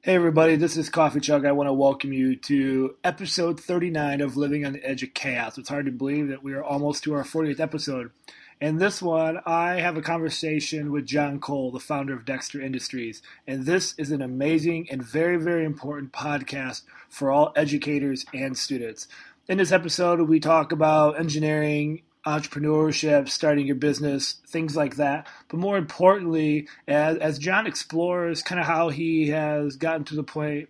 Hey, everybody, this is Coffee Chug. I want to welcome you to episode 39 of Living on the Edge of Chaos. It's hard to believe that we are almost to our 40th episode. In this one, I have a conversation with John Cole, the founder of Dexter Industries. And this is an amazing and very, very important podcast for all educators and students. In this episode, we talk about engineering entrepreneurship, starting your business, things like that. But more importantly, as, as John explores kind of how he has gotten to the point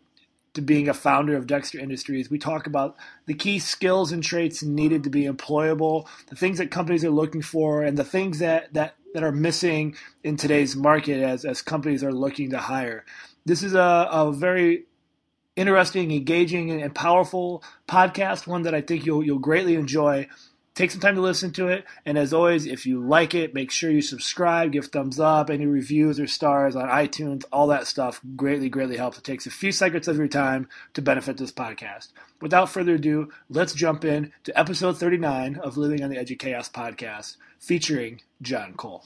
to being a founder of Dexter Industries, we talk about the key skills and traits needed to be employable, the things that companies are looking for, and the things that, that, that are missing in today's market as, as companies are looking to hire. This is a, a very interesting, engaging, and powerful podcast, one that I think you'll, you'll greatly enjoy take some time to listen to it. And as always, if you like it, make sure you subscribe, give thumbs up, any reviews or stars on iTunes, all that stuff greatly, greatly helps. It takes a few seconds of your time to benefit this podcast. Without further ado, let's jump in to episode 39 of Living on the Edge of Chaos podcast featuring John Cole.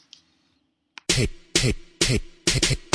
Hey, hey, hey,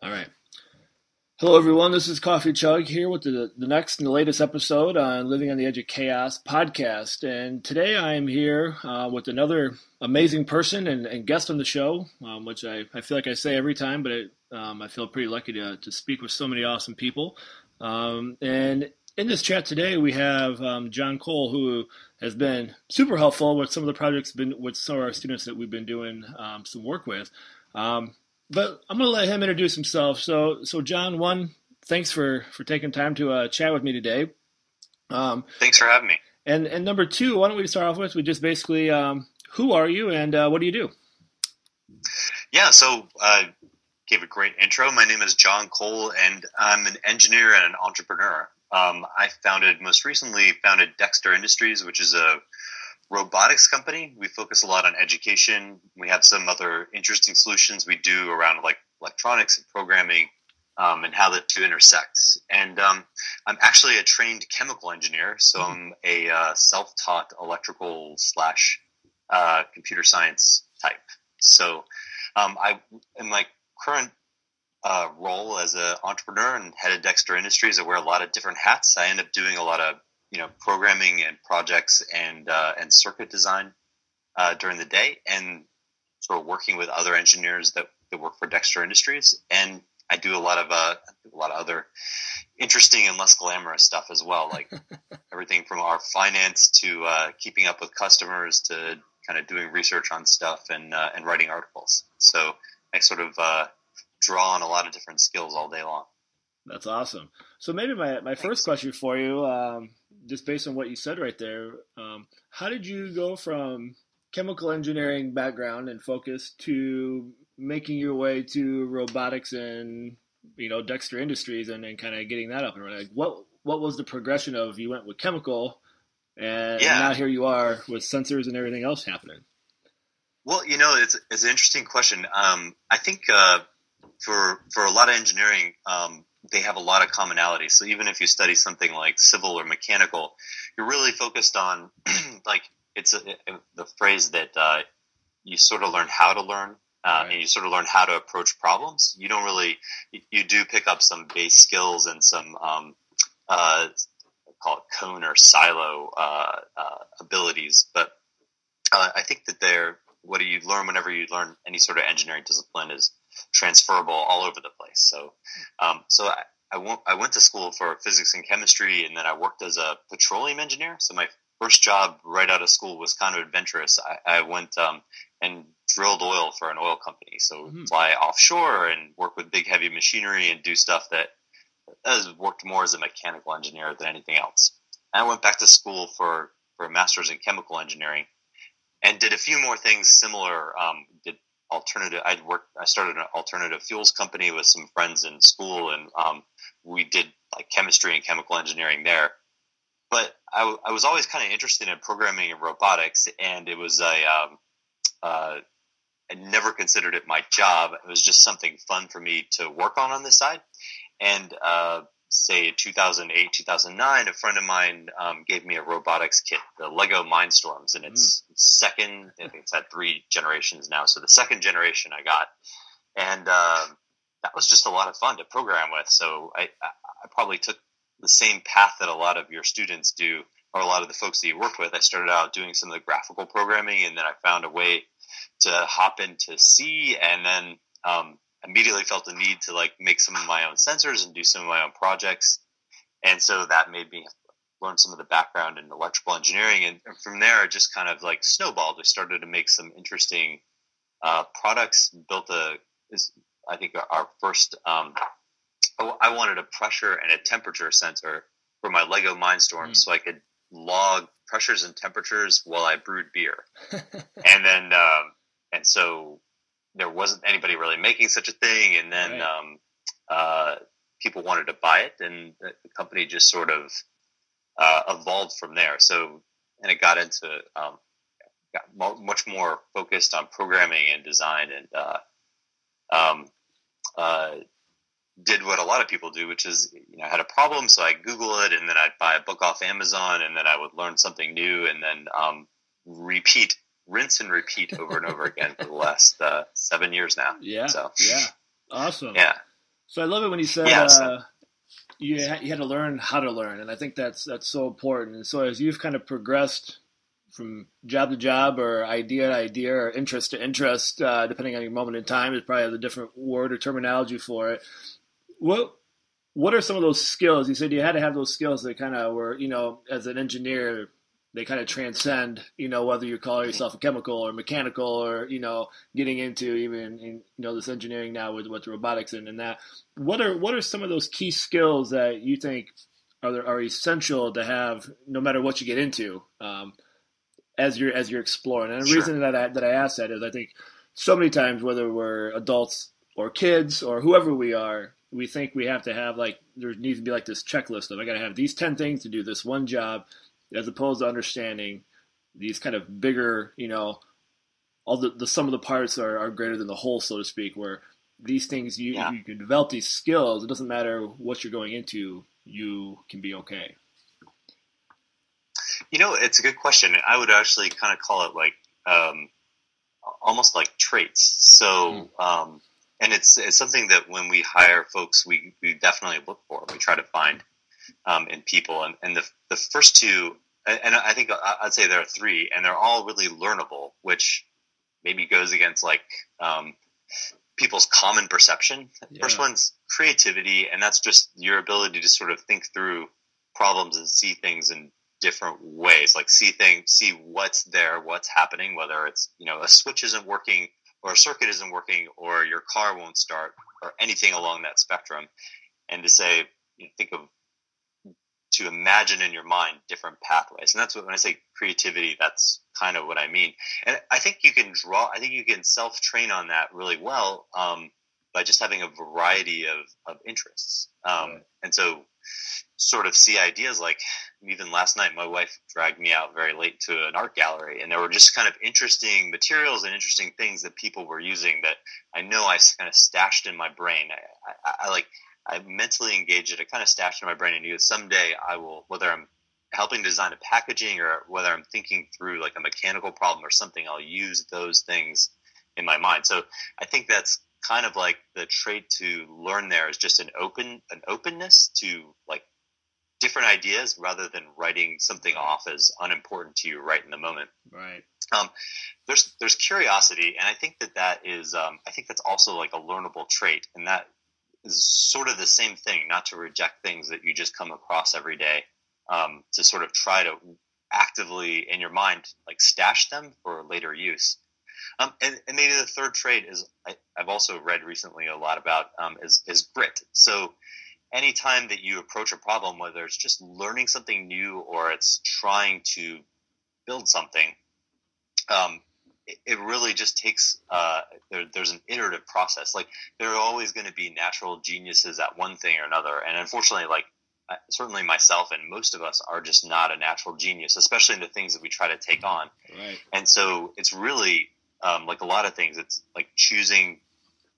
All right. Hello, everyone. This is Coffee Chug here with the, the next and the latest episode on Living on the Edge of Chaos podcast. And today I am here uh, with another amazing person and, and guest on the show, um, which I, I feel like I say every time, but it, um, I feel pretty lucky to, to speak with so many awesome people. Um, and in this chat today, we have um, John Cole, who has been super helpful with some of the projects been, with some of our students that we've been doing um, some work with. Um, but I'm going to let him introduce himself. So, so John, one, thanks for for taking time to uh, chat with me today. Um, thanks for having me. And and number two, why don't we start off with we just basically um, who are you and uh, what do you do? Yeah, so uh, gave a great intro. My name is John Cole, and I'm an engineer and an entrepreneur. Um, I founded most recently founded Dexter Industries, which is a robotics company. We focus a lot on education. We have some other interesting solutions we do around like electronics and programming um, and how the two intersect. And um, I'm actually a trained chemical engineer, so mm-hmm. I'm a uh, self-taught electrical slash uh, computer science type. So um, I in my current uh, role as an entrepreneur and head of Dexter Industries, I wear a lot of different hats. I end up doing a lot of you know programming and projects and uh, and circuit design uh, during the day, and sort of working with other engineers that, that work for Dexter Industries. And I do a lot of uh, a lot of other interesting and less glamorous stuff as well, like everything from our finance to uh, keeping up with customers to kind of doing research on stuff and uh, and writing articles. So I sort of uh, draw on a lot of different skills all day long. That's awesome. So maybe my, my first question for you, um, just based on what you said right there, um, how did you go from chemical engineering background and focus to making your way to robotics and you know Dexter Industries and, and kind of getting that up and running? Like what what was the progression of you went with chemical and yeah. now here you are with sensors and everything else happening? Well, you know, it's it's an interesting question. Um, I think uh, for for a lot of engineering, um, they have a lot of commonality. So even if you study something like civil or mechanical, you're really focused on like it's a, the phrase that uh, you sort of learn how to learn. Uh, right. And you sort of learn how to approach problems. You don't really, you do pick up some base skills and some, um, uh, call it cone or silo uh, uh, abilities. But uh, I think that they're what do you learn whenever you learn any sort of engineering discipline is transferable all over the place. So, um, so I, I went, I went to school for physics and chemistry, and then I worked as a petroleum engineer. So my first job right out of school was kind of adventurous. I, I went um, and drilled oil for an oil company. So mm-hmm. fly offshore and work with big heavy machinery and do stuff that has worked more as a mechanical engineer than anything else. And I went back to school for, for a master's in chemical engineering and did a few more things similar. Um, did alternative. I'd worked. I started an alternative fuels company with some friends in school, and um, we did like chemistry and chemical engineering there. But I, I was always kind of interested in programming and robotics, and it was a um, uh, I never considered it my job. It was just something fun for me to work on on the side. And uh, say 2008, 2009, a friend of mine um, gave me a robotics kit, the Lego Mindstorms, and it's mm. second. I think it's had three generations now. So the second generation I got, and uh, that was just a lot of fun to program with. So I, I probably took the same path that a lot of your students do, or a lot of the folks that you worked with. I started out doing some of the graphical programming, and then I found a way to hop into C, and then um, immediately felt the need to like make some of my own sensors and do some of my own projects. And so that made me learn some of the background in electrical engineering. And from there, it just kind of like snowballed. I started to make some interesting uh, products, built a, is, I think our first, um, I wanted a pressure and a temperature sensor for my Lego Mindstorm mm. so I could log pressures and temperatures while I brewed beer. and then, um, and so there wasn't anybody really making such a thing, and then right. um, uh, people wanted to buy it, and the company just sort of uh, evolved from there. So, and it got into um, got mo- much more focused on programming and design, and uh, um, uh, did what a lot of people do, which is you know I had a problem, so I Google it, and then I'd buy a book off Amazon, and then I would learn something new, and then um, repeat rinse and repeat over and over again for the last uh, seven years now. Yeah. So yeah, awesome. Yeah. So I love it when you said yeah, so, uh, you had, you had to learn how to learn, and I think that's that's so important. And so as you've kind of progressed from job to job, or idea to idea, or interest to interest, uh, depending on your moment in time, is probably the different word or terminology for it. What what are some of those skills? You said you had to have those skills that kind of were, you know, as an engineer, they kind of transcend, you know, whether you call yourself a chemical or mechanical or, you know, getting into even, in, you know, this engineering now with, with robotics and, and that. What are, what are some of those key skills that you think are, are essential to have no matter what you get into um, as you're, as you're exploring? And the sure. reason that I, that I ask that is I think so many times, whether we're adults or kids or whoever we are, we think we have to have like, there needs to be like this checklist of I got to have these 10 things to do this one job as opposed to understanding these kind of bigger, you know, all the, the sum of the parts are, are greater than the whole, so to speak, where these things you yeah. you can develop these skills. It doesn't matter what you're going into, you can be okay. You know, it's a good question. I would actually kind of call it like um, almost like traits. So, mm. um, and it's it's something that when we hire folks, we we definitely look for. We try to find um, in people. And, and the, the first two, and I think I'd say there are three, and they're all really learnable, which maybe goes against like um, people's common perception. Yeah. First one's creativity, and that's just your ability to sort of think through problems and see things in different ways. Like see things, see what's there, what's happening, whether it's you know a switch isn't working, or a circuit isn't working, or your car won't start, or anything along that spectrum, and to say you know, think of to imagine in your mind different pathways. And that's what, when I say creativity, that's kind of what I mean. And I think you can draw, I think you can self train on that really well um, by just having a variety of, of interests. Um, right. And so, sort of see ideas like even last night, my wife dragged me out very late to an art gallery, and there were just kind of interesting materials and interesting things that people were using that I know I kind of stashed in my brain. I, I, I like I mentally engage it. I kind of stashed in my brain and knew someday I will, whether I'm helping design a packaging or whether I'm thinking through like a mechanical problem or something, I'll use those things in my mind. So I think that's kind of like the trait to learn there is just an open, an openness to like different ideas rather than writing something off as unimportant to you right in the moment. Right. Um, there's there's curiosity, and I think that that is um, I think that's also like a learnable trait, and that is sort of the same thing, not to reject things that you just come across every day, um, to sort of try to actively in your mind like stash them for later use. Um, and, and, maybe the third trait is I, have also read recently a lot about um, is, is grit. So anytime that you approach a problem, whether it's just learning something new or it's trying to build something, um, it, it really just takes uh, there, there's an iterative process. Like there are always going to be natural geniuses at one thing or another, and unfortunately, like certainly myself and most of us are just not a natural genius, especially in the things that we try to take on. Right. And so it's really um, like a lot of things. It's like choosing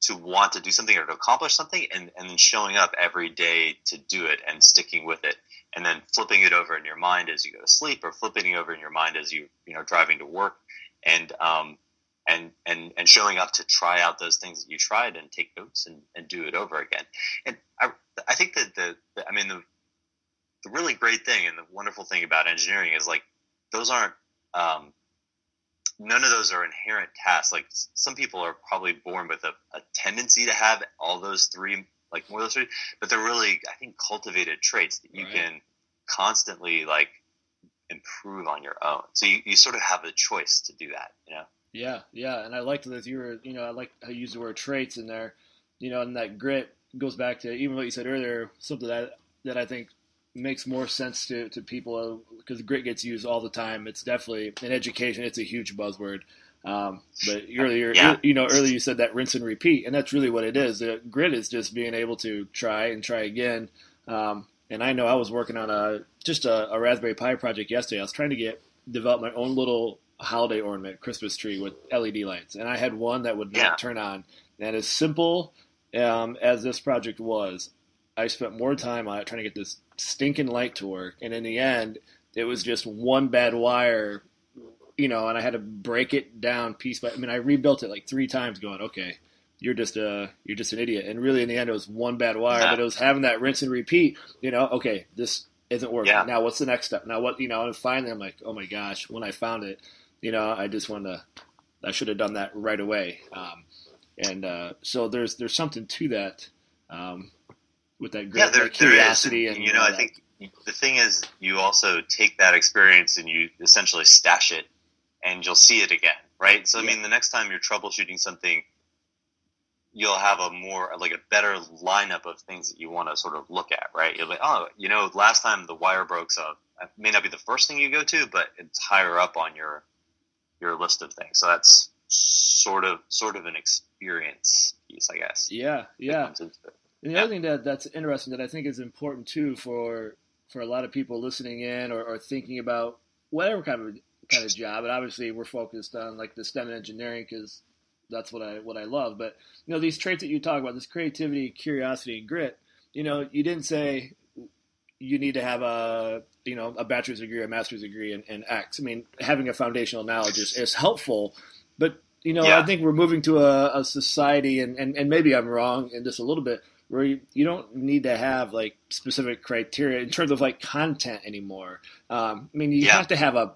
to want to do something or to accomplish something, and and then showing up every day to do it and sticking with it, and then flipping it over in your mind as you go to sleep, or flipping it over in your mind as you you know driving to work, and um, and and and showing up to try out those things that you tried and take notes and, and do it over again. And I I think that the, the I mean the the really great thing and the wonderful thing about engineering is like those aren't um, none of those are inherent tasks. Like some people are probably born with a, a tendency to have all those three, like more of those three, but they're really I think cultivated traits that you right. can constantly like improve on your own. So you, you sort of have a choice to do that, you know? Yeah, yeah. And I liked that you were, you know, I like how you use the word traits in there, you know, and that grit goes back to even what you said earlier, something that that I think makes more sense to, to people because grit gets used all the time. It's definitely in education. It's a huge buzzword. Um, but earlier, yeah. you know, earlier you said that rinse and repeat, and that's really what it is. The grit is just being able to try and try again. Um, and I know I was working on a just a, a, Raspberry Pi project yesterday. I was trying to get develop my own little holiday ornament Christmas tree with LED lights, and I had one that would not yeah. turn on. And as simple um, as this project was, I spent more time on it trying to get this stinking light to work, and in the end, it was just one bad wire, you know, and I had to break it down piece by. I mean, I rebuilt it like three times, going, okay, you're just a you're just an idiot, and really in the end, it was one bad wire, yeah. but it was having that rinse and repeat. You know, okay, this isn't working. Yeah. Now, what's the next step? Now, what you know? And finally, I'm like, oh my gosh, when I found it, you know, I just wanted to. I should have done that right away. Um, and uh, so there's there's something to that. Um, with that great yeah, there, curiosity and, and you know I think the thing is you also take that experience and you essentially stash it and you'll see it again right so I mean the next time you're troubleshooting something you'll have a more like a better lineup of things that you want to sort of look at right? You'll be oh you know last time the wire broke so it may not be the first thing you go to but it's higher up on your your list of things. So that's sort of sort of an experience piece I guess. Yeah yeah. and the other thing that that's interesting that I think is important too for for a lot of people listening in or, or thinking about whatever kind of kind of job, and obviously we're focused on like the STEM and engineering because that's what I what I love. But you know these traits that you talk about, this creativity, curiosity, and grit. You know, you didn't say you need to have a you know a bachelor's degree, a master's degree in, in X. I mean, having a foundational knowledge is, is helpful, but you know, yeah. I think we're moving to a, a society, and, and, and maybe I'm wrong in this a little bit, where you, you don't need to have like specific criteria in terms of like content anymore. Um, I mean, you yeah. have to have a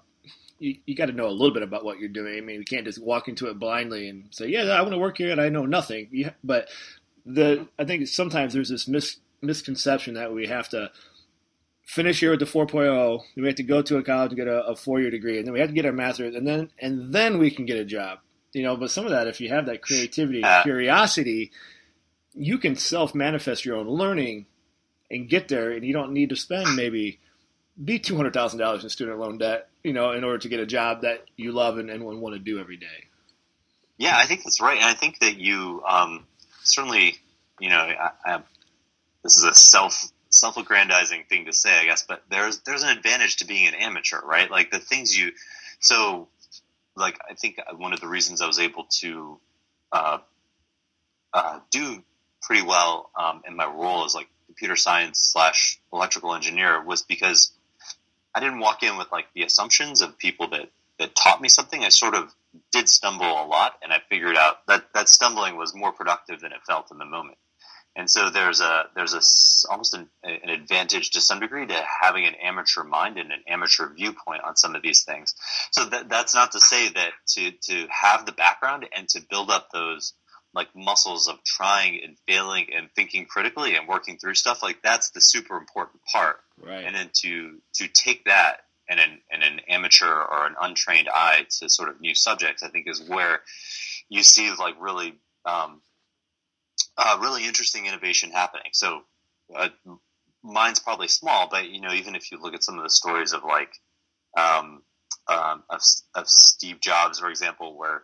you, you got to know a little bit about what you're doing. I mean, you can't just walk into it blindly and say, "Yeah, I want to work here," and I know nothing. Yeah, but the I think sometimes there's this mis, misconception that we have to finish here with the 4.0, then we have to go to a college and get a, a four year degree, and then we have to get our master's, and then and then we can get a job. You know, but some of that, if you have that creativity, uh, curiosity, you can self manifest your own learning and get there, and you don't need to spend maybe be two hundred thousand dollars in student loan debt, you know, in order to get a job that you love and, and want to do every day. Yeah, I think that's right, and I think that you um, certainly, you know, I, I, this is a self self-aggrandizing thing to say, I guess, but there's there's an advantage to being an amateur, right? Like the things you, so, like I think one of the reasons I was able to uh, uh, do pretty well um, in my role as like computer science slash electrical engineer was because I didn't walk in with like the assumptions of people that that taught me something. I sort of did stumble a lot, and I figured out that that stumbling was more productive than it felt in the moment. And so there's a there's a almost an, an advantage to some degree to having an amateur mind and an amateur viewpoint on some of these things. So that, that's not to say that to to have the background and to build up those like muscles of trying and failing and thinking critically and working through stuff like that's the super important part. Right. And then to to take that and an, and an amateur or an untrained eye to sort of new subjects i think is where you see like really um, uh, really interesting innovation happening. So uh, mine's probably small but you know even if you look at some of the stories of like um, um, of, of Steve Jobs, for example, where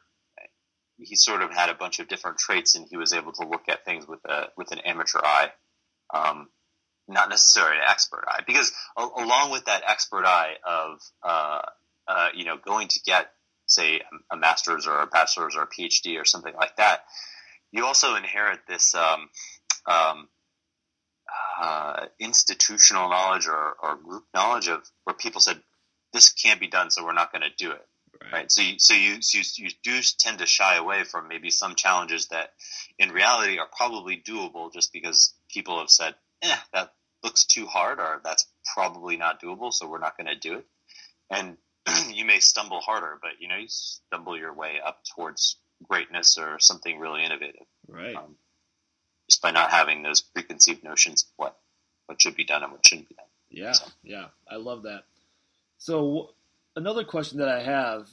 he sort of had a bunch of different traits and he was able to look at things with a with an amateur eye, um, not necessarily an expert eye. Because a, along with that expert eye of uh, uh, you know going to get say a master's or a bachelor's or a PhD or something like that, you also inherit this um, um, uh, institutional knowledge or, or, group knowledge of where people said this can't be done, so we're not going to do it. Right. right. So, you, so you, so you you do tend to shy away from maybe some challenges that, in reality, are probably doable, just because people have said, "Eh, that looks too hard," or "That's probably not doable," so we're not going to do it. And you may stumble harder, but you know you stumble your way up towards greatness or something really innovative. Right. Um, just by not having those preconceived notions of what what should be done and what shouldn't be done. Yeah, so. yeah, I love that. So another question that I have,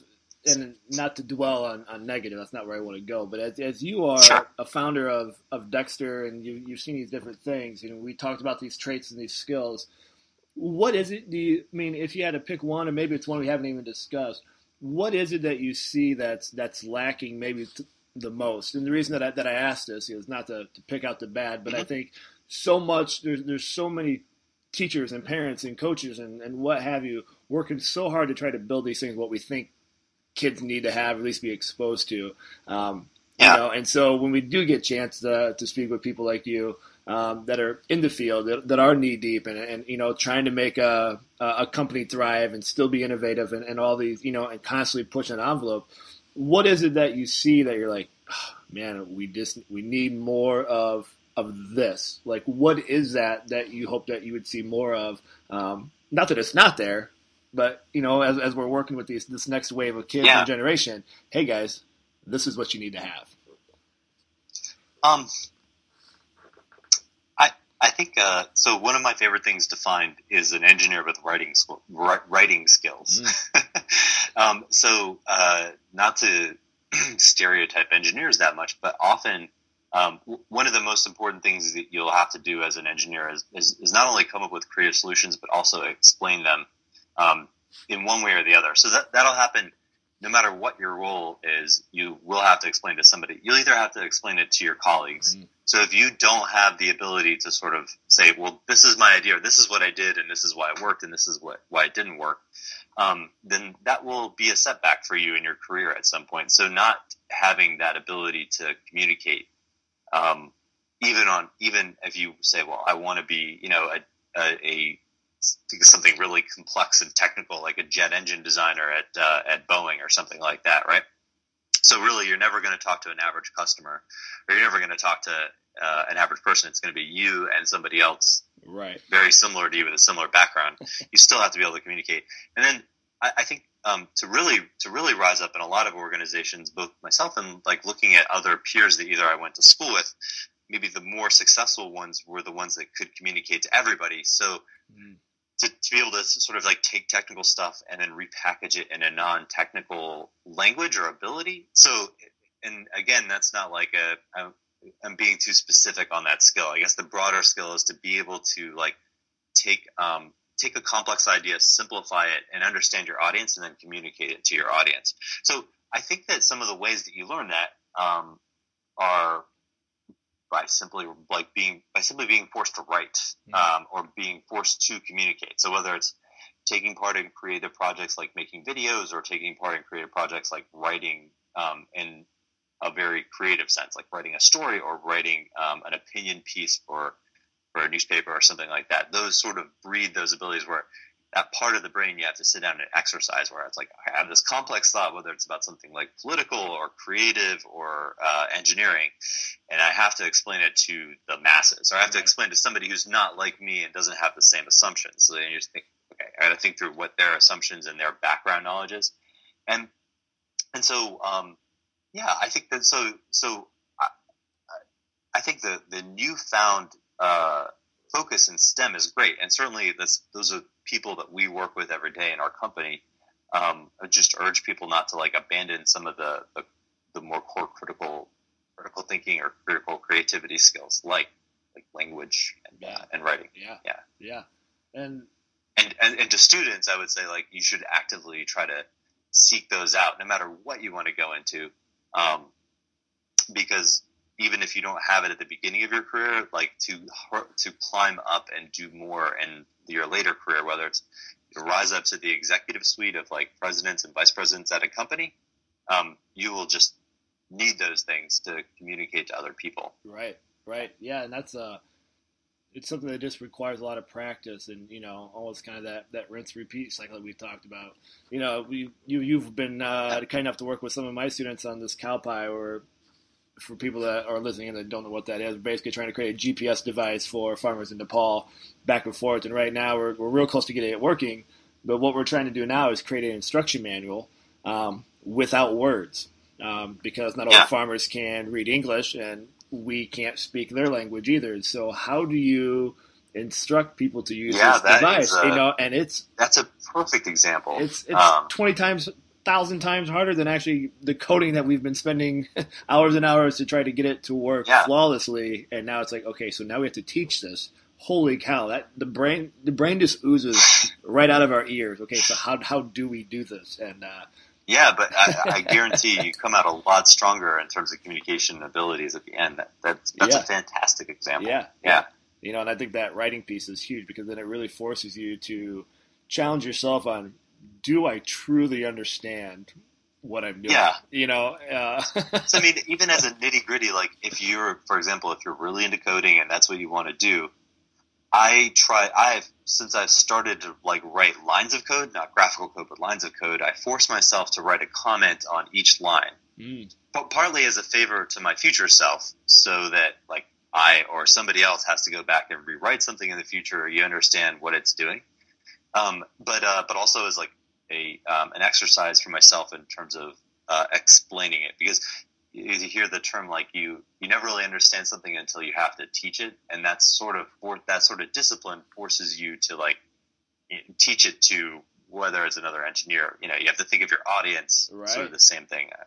and not to dwell on, on negative, that's not where I want to go. But as, as you are sure. a founder of, of Dexter and you, you've seen these different things, you know, we talked about these traits and these skills. What is it? Do you I mean if you had to pick one, and maybe it's one we haven't even discussed? What is it that you see that's that's lacking maybe t- the most? And the reason that I, that I asked this is not to, to pick out the bad, but mm-hmm. I think so much there's there's so many teachers and parents and coaches and, and what have you working so hard to try to build these things what we think kids need to have at least be exposed to um, yeah. you know and so when we do get a chance to, to speak with people like you um, that are in the field that, that are knee deep and, and you know trying to make a, a company thrive and still be innovative and, and all these you know and constantly push an envelope what is it that you see that you're like oh, man we just we need more of of this? Like, what is that that you hope that you would see more of? Um, not that it's not there, but you know, as, as we're working with these this next wave of kids yeah. and generation, hey guys, this is what you need to have. Um, I I think uh, so. One of my favorite things to find is an engineer with writing school, writing skills. Mm. um, so uh, not to stereotype engineers that much, but often um, one of the most important things that you'll have to do as an engineer is, is, is not only come up with creative solutions, but also explain them um, in one way or the other. So that, that'll happen no matter what your role is, you will have to explain to somebody. You'll either have to explain it to your colleagues. So if you don't have the ability to sort of say, well, this is my idea, or this is what I did, and this is why it worked, and this is what, why it didn't work, um, then that will be a setback for you in your career at some point. So not having that ability to communicate um, even on even if you say, well, I want to be, you know, a, a, a something really complex and technical, like a jet engine designer at uh, at Boeing or something like that, right? So really, you're never going to talk to an average customer, or you're never going to talk to uh, an average person. It's going to be you and somebody else, right? Very similar to you with a similar background. you still have to be able to communicate, and then I, I think um, to really to really rise up in a lot of organizations, both myself and like looking at other peers that either I went to school with, maybe the more successful ones were the ones that could communicate to everybody. So mm. to, to be able to sort of like take technical stuff and then repackage it in a non-technical language or ability. So, and again, that's not like a, a I'm being too specific on that skill. I guess the broader skill is to be able to like take um, take a complex idea, simplify it, and understand your audience, and then communicate it to your audience. So I think that some of the ways that you learn that um, are by simply like being by simply being forced to write um, or being forced to communicate. So whether it's taking part in creative projects like making videos or taking part in creative projects like writing um, in a very creative sense, like writing a story or writing um, an opinion piece for for a newspaper or something like that. Those sort of breed those abilities where that part of the brain you have to sit down and exercise where it's like I have this complex thought, whether it's about something like political or creative or uh, engineering, and I have to explain it to the masses, or I have to explain to somebody who's not like me and doesn't have the same assumptions. So then you just think, okay, I got to think through what their assumptions and their background knowledge is, and and so um, yeah, I think that so so I, I think the the newfound uh, focus in STEM is great, and certainly this, those are people that we work with every day in our company. Um, I just urge people not to like abandon some of the, the, the more core critical critical thinking or critical creativity skills, like like language and, yeah. uh, and writing. Yeah, yeah, yeah, and, and and and to students, I would say like you should actively try to seek those out, no matter what you want to go into, um, because even if you don't have it at the beginning of your career, like to to climb up and do more in your later career, whether it's rise up to the executive suite of like presidents and vice presidents at a company, um, you will just need those things to communicate to other people. Right, right, yeah, and that's uh it's something that just requires a lot of practice and you know almost kind of that, that rinse repeat cycle that we talked about you know we, you you've been uh, kind enough to work with some of my students on this cowpie or for people that are listening and that don't know what that is we're basically trying to create a gps device for farmers in nepal back and forth and right now we're, we're real close to getting it working but what we're trying to do now is create an instruction manual um, without words um, because not all farmers can read english and we can't speak their language either. So how do you instruct people to use yeah, this device? A, you know, and it's that's a perfect example. It's it's um, twenty times thousand times harder than actually the coding that we've been spending hours and hours to try to get it to work yeah. flawlessly. And now it's like, okay, so now we have to teach this. Holy cow! That the brain the brain just oozes right out of our ears. Okay, so how how do we do this? And uh, yeah, but I, I guarantee you come out a lot stronger in terms of communication abilities at the end. That, that's that's yeah. a fantastic example. Yeah, yeah. You know, and I think that writing piece is huge because then it really forces you to challenge yourself on: Do I truly understand what I'm doing? Yeah. You know. Uh, so I mean, even as a nitty gritty, like if you're, for example, if you're really into coding and that's what you want to do, I try. I've since I've started to like write lines of code, not graphical code, but lines of code. I force myself to write a comment on each line, mm. but partly as a favor to my future self, so that like I or somebody else has to go back and rewrite something in the future. You understand what it's doing, um, but uh, but also as like a um, an exercise for myself in terms of uh, explaining it. Because you hear the term like you you never really understand something until you have to teach it. And that's sort of that sort of discipline forces you to like teach it to whether it's another engineer. You know you have to think of your audience right. sort of the same thing. I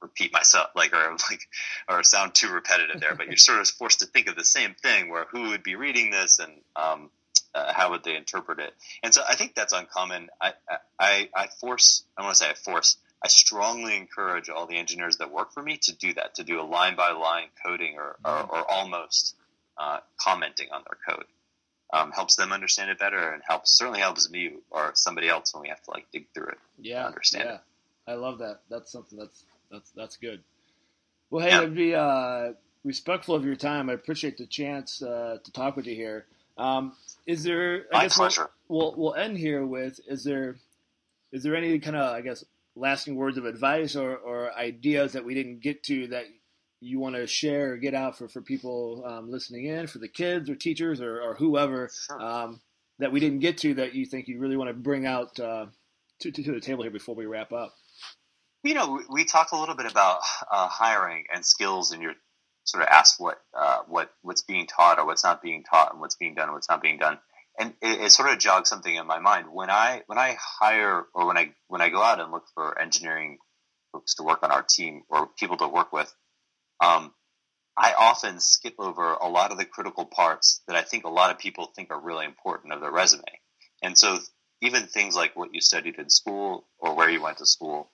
repeat myself like or like or sound too repetitive there but you're sort of forced to think of the same thing where who would be reading this and um, uh, how would they interpret it and so i think that's uncommon i i i force i want to say i force I strongly encourage all the engineers that work for me to do that, to do a line by line coding or, or, mm-hmm. or almost uh, commenting on their code. Um, helps them understand it better and helps certainly helps me or somebody else when we have to like dig through it. Yeah, understand yeah. it. I love that. That's something that's that's that's good. Well, hey, yeah. to be uh, respectful of your time, I appreciate the chance uh, to talk with you here. Um, is there? I My guess pleasure. We'll, we'll, we'll end here with: Is there is there any kind of I guess lasting words of advice or, or ideas that we didn't get to that you want to share or get out for, for people um, listening in, for the kids or teachers or, or whoever sure. um, that we didn't get to that you think you really want to bring out uh, to, to, to, the table here before we wrap up? You know, we talked a little bit about uh, hiring and skills, and you're sort of ask what uh, what what's being taught or what's not being taught, and what's being done, and what's not being done and it, it, sort of jogs something in my mind when I when I hire or when I when I go out and look for engineering folks to work on our team or people to work with, um, I often skip over a lot of the critical parts that I think a lot of people think are really important of their resume. And so even things like what you studied in school or where you went to school,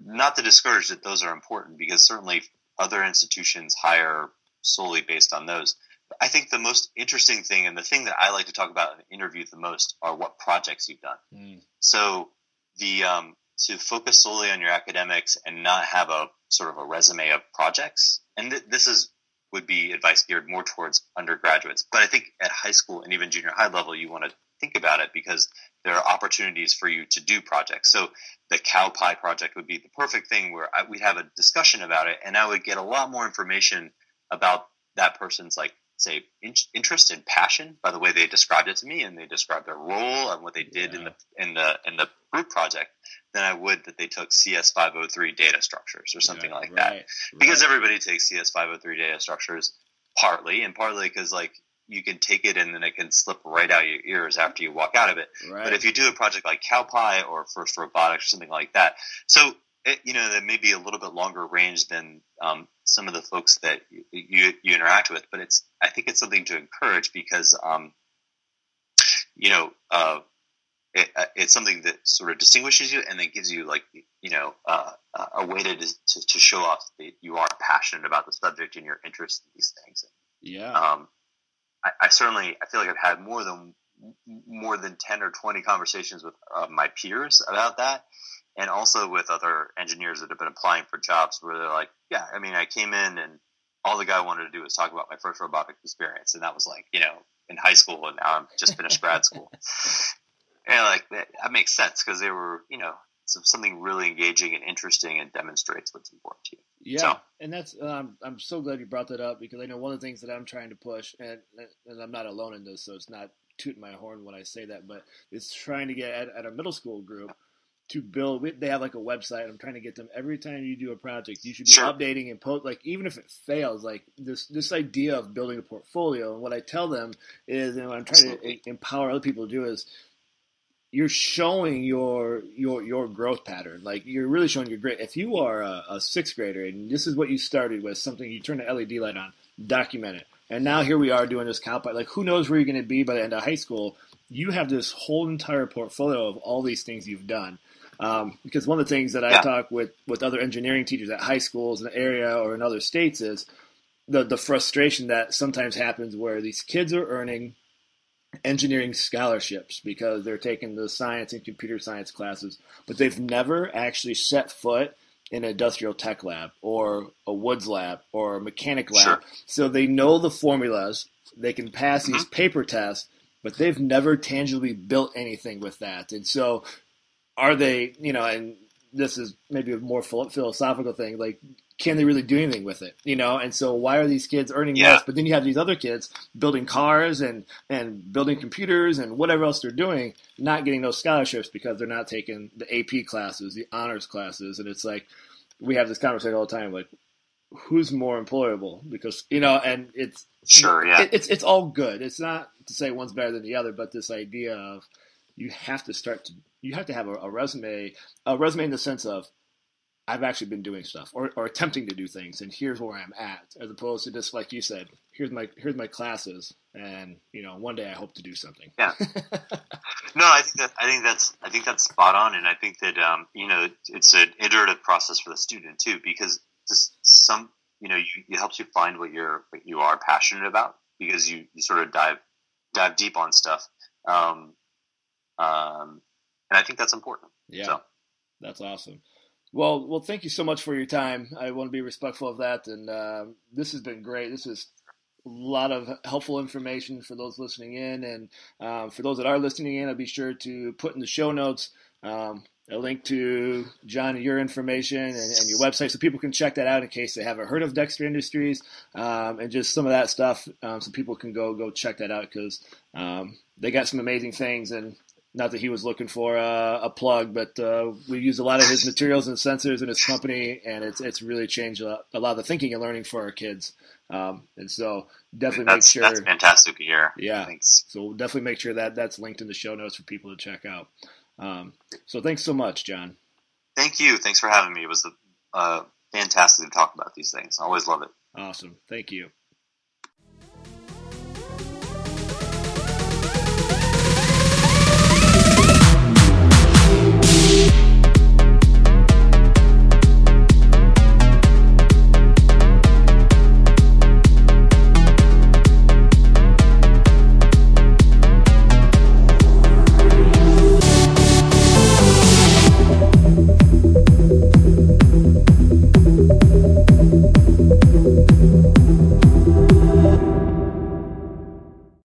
not to discourage that those are important because certainly other institutions hire solely based on those. I think the most interesting thing and the thing that I like to talk about in interviews the most are what projects you've done. Mm. So the um, to focus solely on your academics and not have a sort of a resume of projects. And th- this is would be advice geared more towards undergraduates. But I think at high school and even junior high level, you want to think about it because there are opportunities for you to do projects. So the cow pie project would be the perfect thing where I, we'd have a discussion about it, and I would get a lot more information about that person's like say in- interest and passion by the way they described it to me and they described their role and what they did yeah. in the in the in the group project than I would that they took CS503 data structures or something yeah, like right, that because right. everybody takes CS503 data structures partly and partly because like you can take it and then it can slip right out your ears after you walk out of it. Right. But if you do a project like CowPie or First Robotics or something like that, so it, you know, that may be a little bit longer range than um, some of the folks that you, you, you, interact with, but it's I think it's something to encourage because um, you know uh, it, uh, it's something that sort of distinguishes you and then gives you like you know uh, a way to, to, to show off that you are passionate about the subject and your interest in these things. Yeah. Um, I, I, certainly I feel like I've had more than more than ten or twenty conversations with uh, my peers about that, and also with other engineers that have been applying for jobs where they're like, yeah, I mean, I came in and all the guy wanted to do was talk about my first robotic experience, and that was like you know in high school, and now I'm just finished grad school. And like that, that makes sense because they were, you know, something really engaging and interesting and demonstrates what's important to you. Yeah, so, and that's um, I'm so glad you brought that up because I know one of the things that I'm trying to push, and and I'm not alone in this, so it's not tooting my horn when I say that, but it's trying to get at, at a middle school group to build. They have like a website. I'm trying to get them every time you do a project, you should be sure. updating and post. Like even if it fails, like this this idea of building a portfolio. And what I tell them is, and what I'm trying Absolutely. to empower other people to do is you're showing your your your growth pattern. Like you're really showing your great. If you are a, a, sixth grader and this is what you started with, something you turn the LED light on, document it, and now here we are doing this comp. Like who knows where you're going to be by the end of high school? You have this whole entire portfolio of all these things you've done. Um, because one of the things that I yeah. talk with with other engineering teachers at high schools in the area or in other states is the the frustration that sometimes happens where these kids are earning engineering scholarships because they're taking the science and computer science classes, but they've never actually set foot in an industrial tech lab or a woods lab or a mechanic lab. Sure. So they know the formulas, they can pass these mm-hmm. paper tests, but they've never tangibly built anything with that. And so are they, you know, and this is maybe a more philosophical thing, like can they really do anything with it? You know, and so why are these kids earning yeah. less? But then you have these other kids building cars and and building computers and whatever else they're doing, not getting those scholarships because they're not taking the AP classes, the honors classes, and it's like we have this conversation all the time, like who's more employable? Because you know, and it's sure, yeah, it, it's it's all good. It's not to say one's better than the other, but this idea of you have to start to you have to have a, a resume, a resume in the sense of I've actually been doing stuff or, or attempting to do things, and here's where I'm at, as opposed to just like you said, here's my here's my classes, and you know, one day I hope to do something. Yeah. no, I think that I think that's I think that's spot on, and I think that um, you know it's an iterative process for the student too, because just some you know you, it helps you find what you're what you are passionate about because you, you sort of dive dive deep on stuff, um, um, and I think that's important. Yeah, so. that's awesome. Well, well, thank you so much for your time. I want to be respectful of that, and uh, this has been great. This is a lot of helpful information for those listening in, and um, for those that are listening in, I'll be sure to put in the show notes um, a link to John and your information and, and, your website, so people can check that out in case they haven't heard of Dexter Industries, um, and just some of that stuff, um, so people can go go check that out because um, they got some amazing things, and not that he was looking for a, a plug, but uh, we use a lot of his materials and sensors in his company, and it's it's really changed a, a lot of the thinking and learning for our kids. Um, and so definitely that's, make sure that's fantastic to hear. Yeah, thanks. So we'll definitely make sure that that's linked in the show notes for people to check out. Um, so thanks so much, John. Thank you. Thanks for having me. It was uh, fantastic to talk about these things. I always love it. Awesome. Thank you.